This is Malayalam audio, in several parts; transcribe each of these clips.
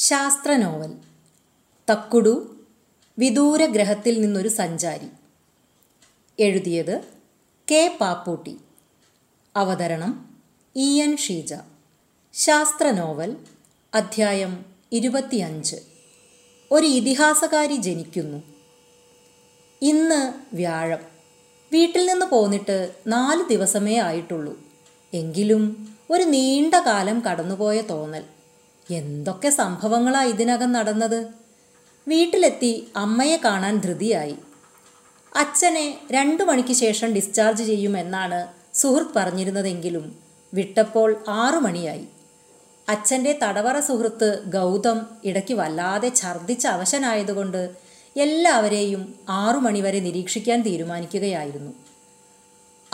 ശാസ്ത്ര നോവൽ തക്കുടു വിദൂര ഗ്രഹത്തിൽ നിന്നൊരു സഞ്ചാരി. എഴുതിയത് കെ പാപ്പൂട്ടി. അവതരണം ഇ എൻ ഷീജ. ശാസ്ത്ര നോവൽ അധ്യായം ഇരുപത്തിയഞ്ച്. ഒരു ഇതിഹാസകാരി ജനിക്കുന്നു. ഇന്ന് വ്യാഴം. വീട്ടിൽ നിന്ന് പോന്നിട്ട് നാല് ദിവസമേ ആയിട്ടുള്ളൂ. എങ്കിലും ഒരു നീണ്ട കാലം കടന്നുപോയ തോന്നൽ. എന്തൊക്കെ സംഭവങ്ങളാ ഇതിനകം നടന്നത്? വീട്ടിലെത്തി അമ്മയെ കാണാൻ ധൃതിയായി. അച്ഛനെ രണ്ടു മണിക്ക് ശേഷം ഡിസ്ചാർജ് ചെയ്യുമെന്നാണ് സുഹൃത്ത് പറഞ്ഞിരുന്നതെങ്കിലും വിട്ടപ്പോൾ ആറു മണിയായി. അച്ഛന്റെ തടവറ സുഹൃത്ത് ഗൗതം ഇടയ്ക്ക് വല്ലാതെ ഛർദ്ദിച്ച അവശനായതുകൊണ്ട് എല്ലാവരെയും ആറു മണിവരെ നിരീക്ഷിക്കാൻ തീരുമാനിക്കുകയായിരുന്നു.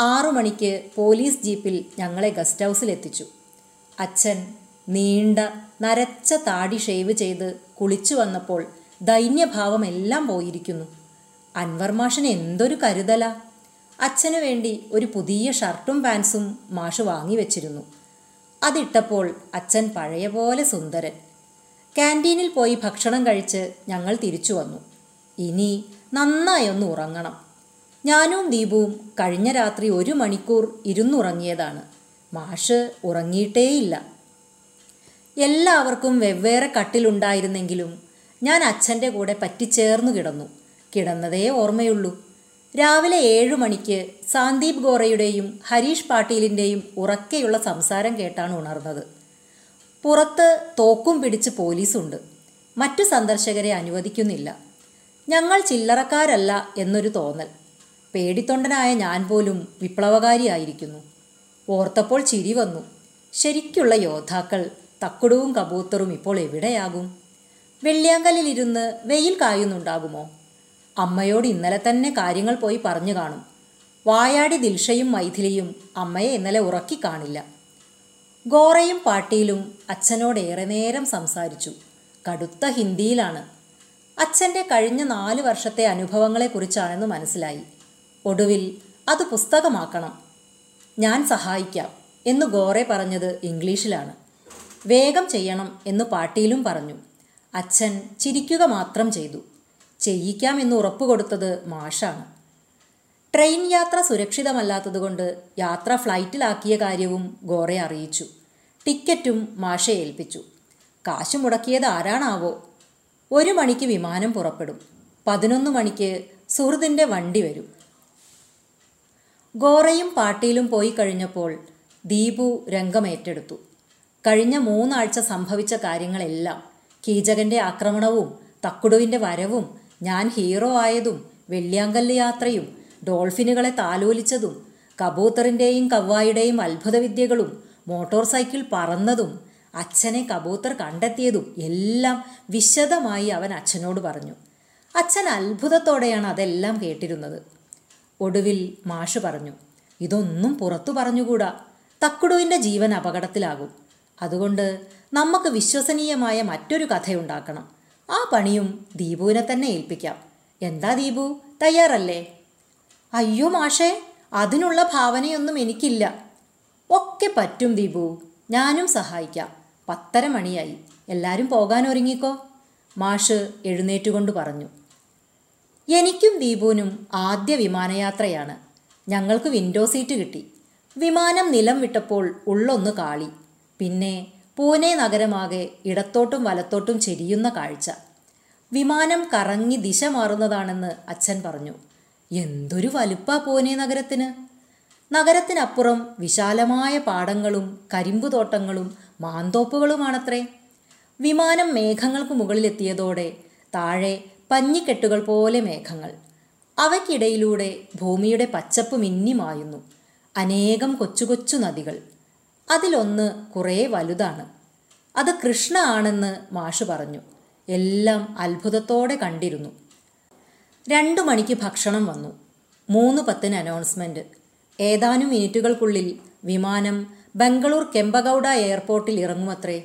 ആറു മണിക്ക് പോലീസ് ജീപ്പിൽ ഞങ്ങളെ ഗസ്റ്റ് ഹൗസിലെത്തിച്ചു. അച്ഛൻ നീണ്ട നരച്ച താടി ഷേവ് ചെയ്ത് കുളിച്ചു വന്നപ്പോൾ ദൈന്യഭാവം എല്ലാം പോയിരിക്കുന്നു. അൻവർ എന്തൊരു കരുതല. അച്ഛനു വേണ്ടി ഒരു പുതിയ ഷർട്ടും പാൻസും മാഷ് വാങ്ങിവെച്ചിരുന്നു അതിട്ടപ്പോൾ അച്ഛൻ പഴയ പോലെ സുന്ദരൻ. ക്യാന്റീനിൽ പോയി ഭക്ഷണം കഴിച്ച് ഞങ്ങൾ തിരിച്ചു വന്നു. ഇനി നന്നായൊന്ന് ഉറങ്ങണം. ഞാനും ദീപുവും കഴിഞ്ഞ രാത്രി ഒരു മണിക്കൂർ ഇരുന്നുറങ്ങിയതാണ്. മാഷ് ഉറങ്ങിയിട്ടേയില്ല. എല്ലാവർക്കും വെവ്വേറെ കട്ടിലുണ്ടായിരുന്നെങ്കിലും ഞാൻ അച്ഛന്റെ കൂടെ പറ്റിച്ചേർന്നു കിടന്നു. കിടന്നതേ ഓർമ്മയുള്ളൂ. രാവിലെ ഏഴു മണിക്ക് സാന്ദീപ് ഗോറയുടെയും ഹരീഷ് പാട്ടീലിന്റെയും ഉറക്കെയുള്ള സംസാരം കേട്ടാണ് ഉണർന്നത്. പുറത്ത് തോക്കും പിടിച്ച് പോലീസുണ്ട്. മറ്റു സന്ദർശകരെ അനുവദിക്കുന്നില്ല. ഞങ്ങൾ ചില്ലറക്കാരല്ല എന്നൊരു തോന്നൽ. പേടിത്തൊണ്ടനായ ഞാൻ പോലും വിപ്ലവകാരിയായിരിക്കുന്നു. ഓർത്തപ്പോൾ ചിരി വന്നു. ശരിക്കുള്ള യോദ്ധാക്കൾ തക്കുടവും കബൂത്തറും ഇപ്പോൾ എവിടെയാകും? വെള്ളിയാങ്കലിലിരുന്ന് വെയിൽ കായുന്നുണ്ടാകുമോ? അമ്മയോട് ഇന്നലെ തന്നെ കാര്യങ്ങൾ പോയി പറഞ്ഞു കാണും. വായാടി ദിൽഷയും മൈഥിലിയും അമ്മയെ ഇന്നലെ ഉറക്കി കാണില്ല. ഗോറയും പാട്ടിയിലും അച്ഛനോട് ഏറെ നേരം സംസാരിച്ചു. കടുത്ത ഹിന്ദിയിലാണ്. അച്ഛന്റെ കഴിഞ്ഞ നാല് വർഷത്തെ അനുഭവങ്ങളെക്കുറിച്ചാണെന്ന് മനസ്സിലായി. ഒടുവിൽ അത് പുസ്തകമാക്കണം. ഞാൻ സഹായിക്കാം എന്ന് ഗോറെ പറഞ്ഞത് ഇംഗ്ലീഷിലാണ്. വേഗം ചെയ്യണം എന്ന് പാട്ടിയിലും പറഞ്ഞു. അച്ഛൻ ചിരിക്കുക മാത്രം ചെയ്തു. ചെയ്യിക്കാം എന്ന് ഉറപ്പ് കൊടുത്തത് മാഷാണ്. ട്രെയിൻ യാത്ര സുരക്ഷിതമല്ലാത്തതുകൊണ്ട് യാത്ര ഫ്ലൈറ്റിലാക്കിയ കാര്യവും ഗോറെ അറിയിച്ചു. ടിക്കറ്റും മാഷെ ഏൽപ്പിച്ചു. കാശ് മുടക്കിയത് ആരാണാവോ? ഒരു മണിക്ക് വിമാനം പുറപ്പെടും. പതിനൊന്ന് മണിക്ക് സുഹൃത്തിന്റെ വണ്ടി വരും. ഗോറയും പാട്ടിയിലും പോയി കഴിഞ്ഞപ്പോൾ ദീപു രംഗമേറ്റെടുത്തു. കഴിഞ്ഞ മൂന്നാഴ്ച സംഭവിച്ച കാര്യങ്ങളെല്ലാം കീചകന്റെ ആക്രമണവും തക്കുടുവിന്റെ വരവും ഞാൻ ഹീറോ ആയതും വെള്ളിയാങ്കല്ല് യാത്രയും ഡോൾഫിനുകളെ താലോലിച്ചതും കബൂത്തറിന്റെയും കവ്വായുടെയും അത്ഭുതവിദ്യകളും മോട്ടോർ സൈക്കിൾ പറന്നതും അച്ഛനെ കബൂത്തർ കണ്ടെത്തിയതും എല്ലാം വിശദമായി അവൻ അച്ഛനോട് പറഞ്ഞു. അച്ഛൻ അത്ഭുതത്തോടെയാണ് അതെല്ലാം കേട്ടിരുന്നത്. ഒടുവിൽ മാഷ് പറഞ്ഞു ഇതൊന്നും പുറത്തു പറഞ്ഞുകൂടാ. തക്കുടുവിന്റെ ജീവൻ അപകടത്തിലാകും. അതുകൊണ്ട് നമുക്ക് വിശ്വസനീയമായ മറ്റൊരു കഥയുണ്ടാക്കണം. ആ പണിയും ദീപുവിനെ തന്നെ ഏൽപ്പിക്കാം. എന്താ ദീപു? തയ്യാറല്ലേ? അയ്യോ മാഷേ അതിനുള്ള ഭാവനയൊന്നും എനിക്കില്ല. ഒക്കെ പറ്റും ദീപു. ഞാനും സഹായിക്കാം. പത്തര മണിയായി. എല്ലാവരും പോകാൻ ഒരുങ്ങിക്കോ മാഷ് എഴുന്നേറ്റുകൊണ്ട് പറഞ്ഞു. എനിക്കും ദീപുവിനും ആദ്യ വിമാനയാത്രയാണ്. ഞങ്ങൾക്ക് വിൻഡോ സീറ്റ് കിട്ടി. വിമാനം നിലം വിട്ടപ്പോൾ ഉള്ളൊന്ന് കാളി. പിന്നെ പൂനെ നഗരമാകെ ഇടത്തോട്ടും വലത്തോട്ടും ചെരിയുന്ന കാഴ്ച. വിമാനം കറങ്ങി ദിശ മാറുന്നതാണെന്ന് അച്ഛൻ പറഞ്ഞു. എന്തൊരു വലുപ്പാ പൂനെ നഗരത്തിന്. നഗരത്തിനപ്പുറം വിശാലമായ പാടങ്ങളും കരിമ്പുതോട്ടങ്ങളും മാന്തോപ്പുകളുമാണത്രേ. വിമാനം മേഘങ്ങൾക്ക് മുകളിലെത്തിയതോടെ താഴെ പഞ്ഞിക്കെട്ടുകൾ പോലെ മേഘങ്ങൾ. അവയ്ക്കിടയിലൂടെ ഭൂമിയുടെ പച്ചപ്പ് മിന്നിമായുന്നു. അനേകം കൊച്ചു കൊച്ചു നദികൾ. അതിലൊന്ന് കുറേ വലുതാണ്. അത് കൃഷ്ണ ആണെന്ന് മാഷ് പറഞ്ഞു. എല്ലാം അത്ഭുതത്തോടെ കണ്ടിരുന്നു. രണ്ടു മണിക്ക് ഭക്ഷണം വന്നു. മൂന്ന് പത്തിന് അനൗൺസ്മെന്റ് ഏതാനും മിനിറ്റുകൾക്കുള്ളിൽ വിമാനം ബംഗളൂർ കെമ്പഗൌഡ എയർപോർട്ടിൽ ഇറങ്ങുമത്രേ.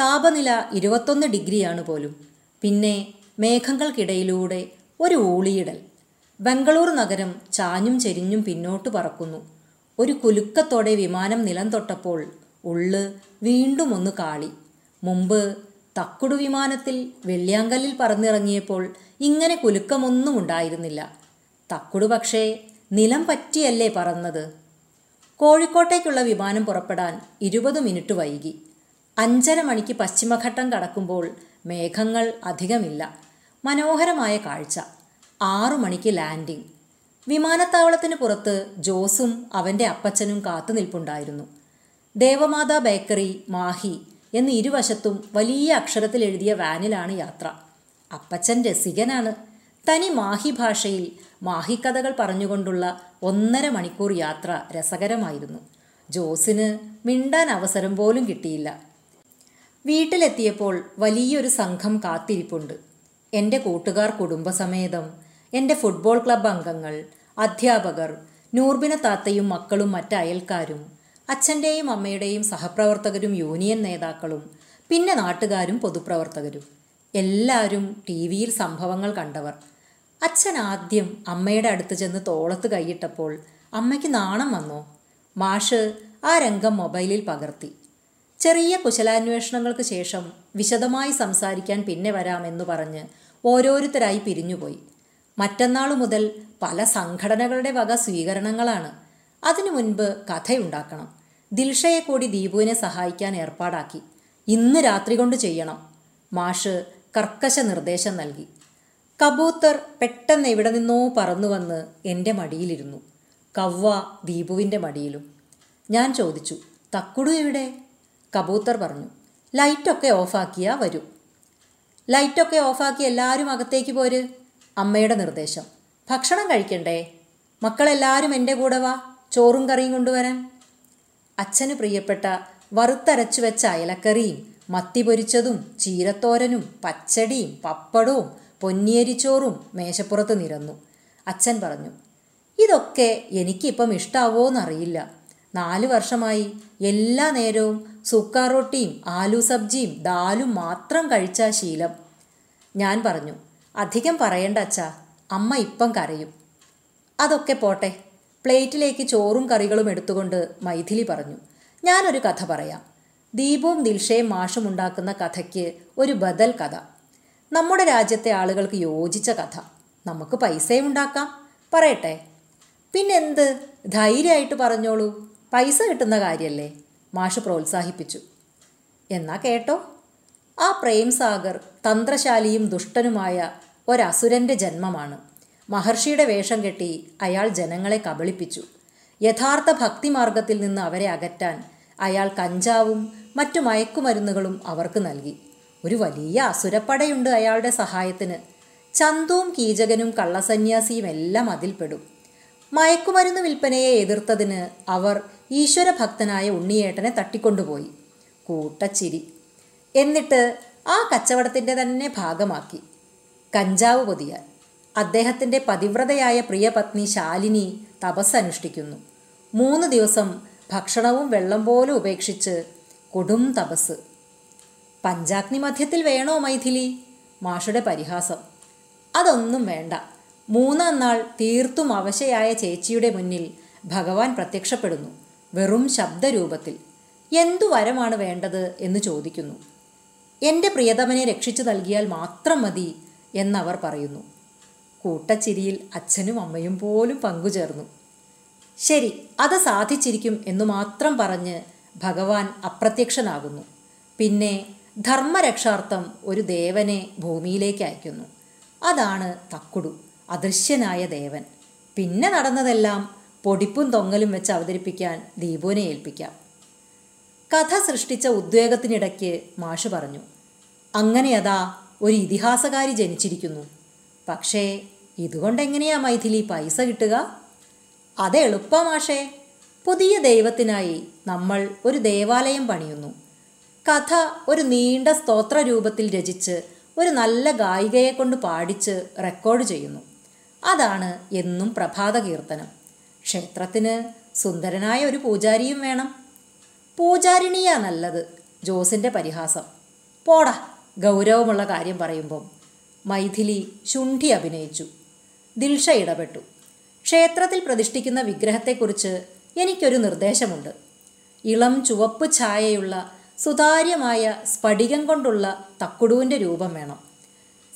താപനില ഇരുപത്തൊന്ന് ഡിഗ്രിയാണ് പോലും. പിന്നെ മേഘങ്ങൾക്കിടയിലൂടെ ഒരു ഊളിയിടൽ. ബംഗളൂർ നഗരം ചാഞ്ഞും ചെരിഞ്ഞും പിന്നോട്ട് പറക്കുന്നു. ഒരു കുലുക്കത്തോടെ വിമാനം നിലം തൊട്ടപ്പോൾ ഉള്ള് വീണ്ടും ഒന്ന് കാളി. മുമ്പ് തക്കുടു വിമാനത്തിൽ വെള്ളിയാങ്കല്ലിൽ പറന്നിറങ്ങിയപ്പോൾ ഇങ്ങനെ കുലുക്കമൊന്നും ഉണ്ടായിരുന്നില്ല. തക്കുടു പക്ഷേ നിലം പറ്റിയല്ലേ പറന്നത്? കോഴിക്കോട്ടേക്കുള്ള വിമാനം പുറപ്പെടാൻ ഇരുപത് മിനിറ്റ് വൈകി. അഞ്ചര മണിക്ക് പശ്ചിമഘട്ടം കടക്കുമ്പോൾ മേഘങ്ങൾ അധികമില്ല. മനോഹരമായ കാഴ്ച. ആറു മണിക്ക് ലാൻഡിംഗ് വിമാനത്താവളത്തിന് പുറത്ത് ജോസും അവന്റെ അപ്പച്ചനും കാത്തുനിൽപ്പുണ്ടായിരുന്നു ദേവമാതാ ബേക്കറി മാഹി എന്ന് ഇരുവശത്തും വലിയ അക്ഷരത്തിൽ എഴുതിയ വാനിലാണ് യാത്ര. അപ്പച്ചൻ രസികനാണ്. തനി മാഹി ഭാഷയിൽ മാഹി കഥകൾ പറഞ്ഞുകൊണ്ടുള്ള ഒന്നര മണിക്കൂർ യാത്ര രസകരമായിരുന്നു. ജോസിന് മിണ്ടാൻ അവസരം പോലും കിട്ടിയില്ല. വീട്ടിലെത്തിയപ്പോൾ വലിയൊരു സംഘം കാത്തിരിപ്പുണ്ട്. എന്റെ കൂട്ടുകാർ കുടുംബസമേതം എന്റെ ഫുട്ബോൾ ക്ലബ് അംഗങ്ങൾ അധ്യാപകർ നൂർബിന താത്തയും മക്കളും മറ്റ് അയൽക്കാരും അച്ഛന്റെയും അമ്മയുടെയും സഹപ്രവർത്തകരും യൂണിയൻ നേതാക്കളും പിന്നെ നാട്ടുകാരും പൊതുപ്രവർത്തകരും. എല്ലാവരും ടി വിയിൽ സംഭവങ്ങൾ കണ്ടവർ. അച്ഛൻ ആദ്യം അമ്മയുടെ അടുത്ത് ചെന്ന് തോളത്ത് കൈയിട്ടപ്പോൾ അമ്മയ്ക്ക് നാണം വന്നോ. മാഷ് ആ രംഗം മൊബൈലിൽ പകർത്തി. ചെറിയ കുശലാന്വേഷണങ്ങൾക്ക് ശേഷം വിശദമായി സംസാരിക്കാൻ പിന്നെ വരാമെന്ന് പറഞ്ഞ് ഓരോരുത്തരായി പിരിഞ്ഞുപോയി. മറ്റന്നാൾ മുതൽ പല സംഘടനകളുടെ വക സ്വീകരണങ്ങളാണ്. അതിനു മുൻപ് കഥയുണ്ടാക്കണം. ദിൽഷയെ കൂടി ദീപുവിനെ സഹായിക്കാൻ ഏർപ്പാടാക്കി. ഇന്ന് രാത്രി കൊണ്ട് ചെയ്യണം. മാഷ് കർക്കശ നിർദ്ദേശം നൽകി. കബൂത്തർ പെട്ടെന്ന് എവിടെ നിന്നോ പറന്നു വന്ന് എന്റെ മടിയിലിരുന്നു. കവ്വ ദീപുവിന്റെ മടിയിലും. ഞാൻ ചോദിച്ചു തക്കുടു എവിടെ? കബൂത്തർ പറഞ്ഞു ലൈറ്റൊക്കെ ഓഫാക്കിയാ വരൂ. ലൈറ്റൊക്കെ ഓഫാക്കി എല്ലാവരും അകത്തേക്ക് പോര്. അമ്മയുടെ നിർദ്ദേശം. ഭക്ഷണം കഴിക്കണ്ടേ? മക്കളെല്ലാവരും എന്റെ കൂടെ വാ. ചോറും കറിയും കൊണ്ടുവരാൻ. അച്ഛന് പ്രിയപ്പെട്ട വറുത്തരച്ചു വെച്ച അയലക്കറിയും മത്തി പൊരിച്ചതും ചീരത്തോരനും പച്ചടിയും പപ്പടവും പൊന്നിയരിച്ചോറും മേശപ്പുറത്ത് നിരന്നു. അച്ഛൻ പറഞ്ഞു ഇതൊക്കെ എനിക്കിപ്പം ഇഷ്ടാവോന്നറിയില്ല. നാല് വർഷമായി എല്ലാ നേരവും സുക്കാ റൊട്ടിയും ആലു സബ്ജിയും ദാലും മാത്രം കഴിച്ച ശീലം. ഞാൻ പറഞ്ഞു അധികം പറയണ്ട അച്ഛാ. അമ്മ ഇപ്പം കരയും. അതൊക്കെ പോട്ടെ. പ്ലേറ്റിലേക്ക് ചോറും കറികളും എടുത്തുകൊണ്ട് മൈഥിലി പറഞ്ഞു. ഞാനൊരു കഥ പറയാം. ദീപവും ദിൽഷയും മാഷും ഉണ്ടാക്കുന്ന കഥയ്ക്ക് ഒരു ബദൽ കഥ. നമ്മുടെ രാജ്യത്തെ ആളുകൾക്ക് യോജിച്ച കഥ. നമുക്ക് പൈസയും ഉണ്ടാക്കാം. പറയട്ടെ. പിന്നെന്ത്? ധൈര്യമായിട്ട് പറഞ്ഞോളൂ. പൈസ കിട്ടുന്ന കാര്യമല്ലേ മാഷ് പ്രോത്സാഹിപ്പിച്ചു. എന്നാ കേട്ടോ. ആ പ്രേംസാഗർ തന്ത്രശാലിയും ദുഷ്ടനുമായ ഒരസുരന്റെ ജന്മമാണ്. മഹർഷിയുടെ വേഷം കെട്ടി അയാൾ ജനങ്ങളെ കബളിപ്പിച്ചു. യഥാർത്ഥ ഭക്തിമാർഗത്തിൽ നിന്ന് അവരെ അകറ്റാൻ അയാൾ കഞ്ചാവും മറ്റു മയക്കുമരുന്നുകളും അവർക്ക് നൽകി. ഒരു വലിയ അസുരപ്പടയുണ്ട് അയാളുടെ സഹായത്തിന്. ചന്തുവും കീചകനും കള്ളസന്യാസിയും എല്ലാം അതിൽപ്പെടും മയക്കുമരുന്ന് വിൽപ്പനയെ എതിർത്തതിന് അവർ ഈശ്വരഭക്തനായ ഉണ്ണിയേട്ടനെ തട്ടിക്കൊണ്ടുപോയി. കൂട്ടച്ചിരി. എന്നിട്ട് ആ കച്ചവടത്തിന്റെ തന്നെ ഭാഗമാക്കി. കഞ്ചാവ് പൊതിയാൻ. അദ്ദേഹത്തിന്റെ പതിവ്രതയായ പ്രിയപത്നി ശാലിനി തപസ് അനുഷ്ഠിക്കുന്നു മൂന്ന് ദിവസം ഭക്ഷണവും വെള്ളം പോലും ഉപേക്ഷിച്ച് കൊടും തപസ്. പഞ്ചാഗ്നി മധ്യത്തിൽ വേണോ മൈഥിലി? മാഷുടെ പരിഹാസം. അതൊന്നും വേണ്ട. മൂന്നാം നാൾ തീർത്തും അവശയായ ചേച്ചിയുടെ മുന്നിൽ ഭഗവാൻ പ്രത്യക്ഷപ്പെടുന്നു. വെറും ശബ്ദരൂപത്തിൽ. എന്തു വരമാണ് വേണ്ടത്? എന്ന് ചോദിക്കുന്നു. എന്റെ പ്രിയതമനെ രക്ഷിച്ചു നൽകിയാൽ മാത്രം മതി എന്നവർ പറയുന്നു. കൂട്ടച്ചിരിയിൽ അച്ഛനും അമ്മയും പോലും പങ്കുചേർന്നു. ശരി അത് സാധിച്ചിരിക്കും എന്നു മാത്രം പറഞ്ഞ് ഭഗവാൻ അപ്രത്യക്ഷനാകുന്നു. പിന്നെ ധർമ്മരക്ഷാർത്ഥം ഒരു ദേവനെ ഭൂമിയിലേക്ക് അയക്കുന്നു. അതാണ് തക്കുടു അദൃശ്യനായ ദേവൻ. പിന്നെ നടന്നതെല്ലാം പൊടിപ്പും തൊങ്ങലും വെച്ച് അവതരിപ്പിക്കാൻ ദീപുവിനെ ഏൽപ്പിക്കാം. കഥ സൃഷ്ടിച്ച ഉദ്വേഗത്തിനിടയ്ക്ക് മാഷ് പറഞ്ഞു അങ്ങനെ അതാ ഒരു ഇതിഹാസകാരി ജനിച്ചിരിക്കുന്നു. പക്ഷേ ഇതുകൊണ്ടെങ്ങനെയാ മൈഥിലി പൈസ കിട്ടുക? അത് എളുപ്പമാഷേ പുതിയ ദൈവത്തിനായി നമ്മൾ ഒരു ദേവാലയം പണിയുന്നു. കഥ ഒരു നീണ്ട സ്തോത്ര രൂപത്തിൽ രചിച്ച് ഒരു നല്ല ഗായികയെ കൊണ്ട് പാടിച്ച് റെക്കോർഡ് ചെയ്യുന്നു. അതാണ് എന്നും പ്രഭാത കീർത്തനം ക്ഷേത്രത്തിന് സുന്ദരനായ ഒരു പൂജാരിയും വേണം. പൂജാരിണിയാ നല്ലത് ജോസിന്റെ പരിഹാസം. പോടാ. ഗൗരവമുള്ള കാര്യം പറയുമ്പം മൈഥിലി ശുണ്ഠി അഭിനയിച്ചു. ദിൽഷ ഇടപെട്ടു. ക്ഷേത്രത്തിൽ പ്രതിഷ്ഠിക്കുന്ന വിഗ്രഹത്തെക്കുറിച്ച് എനിക്കൊരു നിർദ്ദേശമുണ്ട്. ഇളം ചുവപ്പ് ഛായയുള്ള സുതാര്യമായ സ്ഫടികം കൊണ്ടുള്ള തക്കുടുവിന്റെ രൂപം വേണം.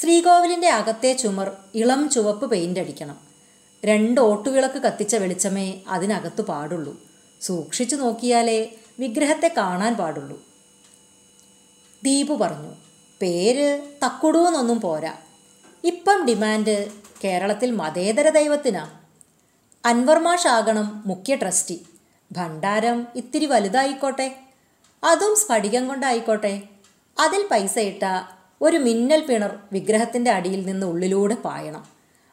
ശ്രീകോവിലിന്റെ അകത്തെ ചുമർ ഇളം ചുവപ്പ് പെയിന്റ് അടിക്കണം. രണ്ട് ഓട്ടുവിളക്ക് കത്തിച്ച വെളിച്ചമേ അതിനകത്ത് പാടുള്ളൂ. സൂക്ഷിച്ചു നോക്കിയാലേ വിഗ്രഹത്തെ കാണാൻ പാടുള്ളൂ. ദീപു പറഞ്ഞു. പേര് തക്കുടു എന്നൊന്നും പോരാ. ഇപ്പം ഡിമാൻഡ് കേരളത്തിൽ മതേതര ദൈവത്തിനാ. അൻവർമാഷാകണം മുഖ്യ ട്രസ്റ്റി. ഭണ്ഡാരം ഇത്തിരി വലുതായിക്കോട്ടെ. അതും സ്ഫടികം കൊണ്ടായിക്കോട്ടെ. അതിൽ പൈസ ഇട്ട ഒരു മിന്നൽ പിണർ വിഗ്രഹത്തിന്റെ അടിയിൽ നിന്ന് ഉള്ളിലൂടെ പായണം.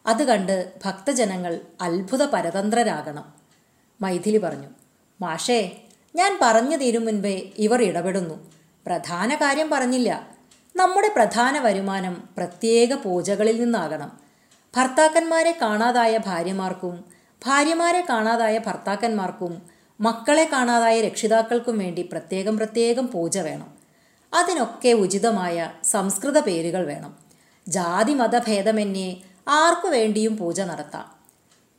അത് കണ്ട് ഭക്തജനങ്ങൾ അത്ഭുത പരതന്ത്രരാകണം മൈഥിലി പറഞ്ഞു മാഷേ ഞാൻ പറഞ്ഞു തീരും മുൻപേ ഇവർ ഇടപെടുന്നു. പ്രധാന കാര്യം പറഞ്ഞില്ല. നമ്മുടെ പ്രധാന വരുമാനം പ്രത്യേക പൂജകളിൽ നിന്നാകണം. ഭർത്താക്കന്മാരെ കാണാതായ ഭാര്യമാർക്കും ഭാര്യമാരെ കാണാതായ ഭർത്താക്കന്മാർക്കും മക്കളെ കാണാതായ രക്ഷിതാക്കൾക്കും വേണ്ടി പ്രത്യേകം പ്രത്യേകം പൂജ വേണം. അതിനൊക്കെ ഉചിതമായ സംസ്കൃത പേരുകൾ വേണം. ജാതി മതഭേദമന്യേ ആർക്കു വേണ്ടിയും പൂജ നടത്താം.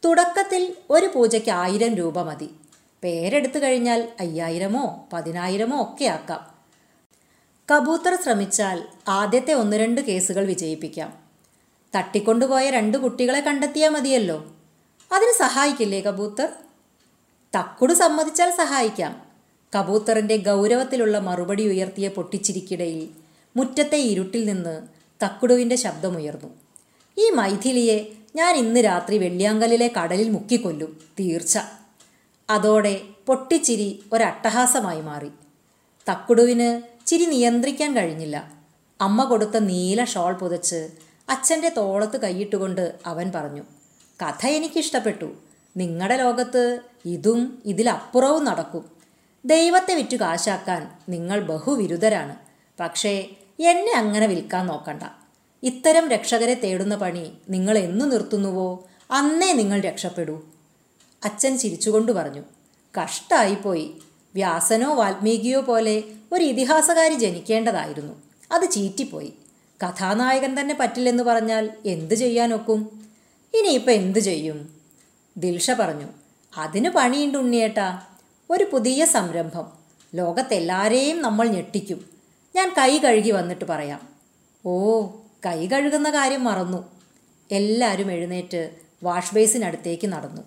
തുടക്കത്തിൽ ഒരു പൂജയ്ക്ക് ആയിരം രൂപ മതി. പേരെടുത്തു കഴിഞ്ഞാൽ അയ്യായിരമോ പതിനായിരമോ ഒക്കെ ആക്കാം. കബൂത്തർ ശ്രമിച്ചാൽ ആദ്യത്തെ ഒന്ന് രണ്ട് കേസുകൾ വിജയിപ്പിക്കാം. തട്ടിക്കൊണ്ടുപോയ രണ്ട് കുട്ടികളെ കണ്ടെത്തിയാൽ മതിയല്ലോ. അതിന് സഹായിക്കില്ലേ കബൂത്തർ? തക്കുട് സമ്മതിച്ചാൽ സഹായിക്കാം. കബൂത്തറിന്റെ ഗൗരവത്തിലുള്ള മറുപടി ഉയർത്തിയ പൊട്ടിച്ചിരിക്കിടയിൽ മുറ്റത്തെ ഇരുട്ടിൽ നിന്ന് തക്കുടുവിന്റെ ശബ്ദമുയർന്നു. ഈ മൈഥിലിയെ ഞാൻ ഇന്ന് രാത്രി വെള്ളിയാങ്കലിലെ കടലിൽ മുക്കിക്കൊല്ലും തീർച്ച. അതോടെ പൊട്ടിച്ചിരി ഒരട്ടഹാസമായി മാറി. തക്കുടുവിന് ചിരി നിയന്ത്രിക്കാൻ കഴിഞ്ഞില്ല. അമ്മ കൊടുത്ത നീല ഷോൾ പുതച്ച് അച്ഛന്റെ തോളത്ത് കൈയിട്ടുകൊണ്ട് അവൻ പറഞ്ഞു കഥ എനിക്കിഷ്ടപ്പെട്ടു. നിങ്ങളുടെ ലോകത്ത് ഇതും ഇതിലപ്പുറവും നടക്കും. ദൈവത്തെ വിറ്റു കാശാക്കാൻ നിങ്ങൾ ബഹുവിരുദ്ധരാണ്. പക്ഷേ എന്നെ അങ്ങനെ വിൽക്കാൻ നോക്കണ്ട. ഇത്തരം രക്ഷകരെ തേടുന്ന പണി നിങ്ങൾ എന്നു നിർത്തുന്നുവോ? അന്നേ നിങ്ങൾ രക്ഷപ്പെടൂ. അച്ഛൻ ചിരിച്ചുകൊണ്ട് പറഞ്ഞു കഷ്ടായിപ്പോയി. വ്യാസനോ വാൽമീകിയോ പോലെ ഒരു ഇതിഹാസകാരി ജനിക്കേണ്ടതായിരുന്നു. അത് ചീറ്റിപ്പോയി. കഥാനായകൻ തന്നെ പറ്റില്ലെന്ന് പറഞ്ഞാൽ എന്തു ചെയ്യാനൊക്കും? ഇനിയിപ്പോൾ എന്തു ചെയ്യും? ദിൽഷ പറഞ്ഞു അതിന് പണിയുണ്ട് ഉണ്ണിയേട്ടാ. ഒരു പുതിയ സംരംഭം. ലോകത്തെല്ലാരെയും നമ്മൾ ഞെട്ടിക്കും. ഞാൻ കൈ കഴുകി വന്നിട്ട് പറയാം. ഓ കൈ കഴുകുന്ന കാര്യം മറന്നു. എല്ലാവരും എഴുന്നേറ്റ് വാഷ് ബേസിനടുത്തേക്ക് നടന്നു.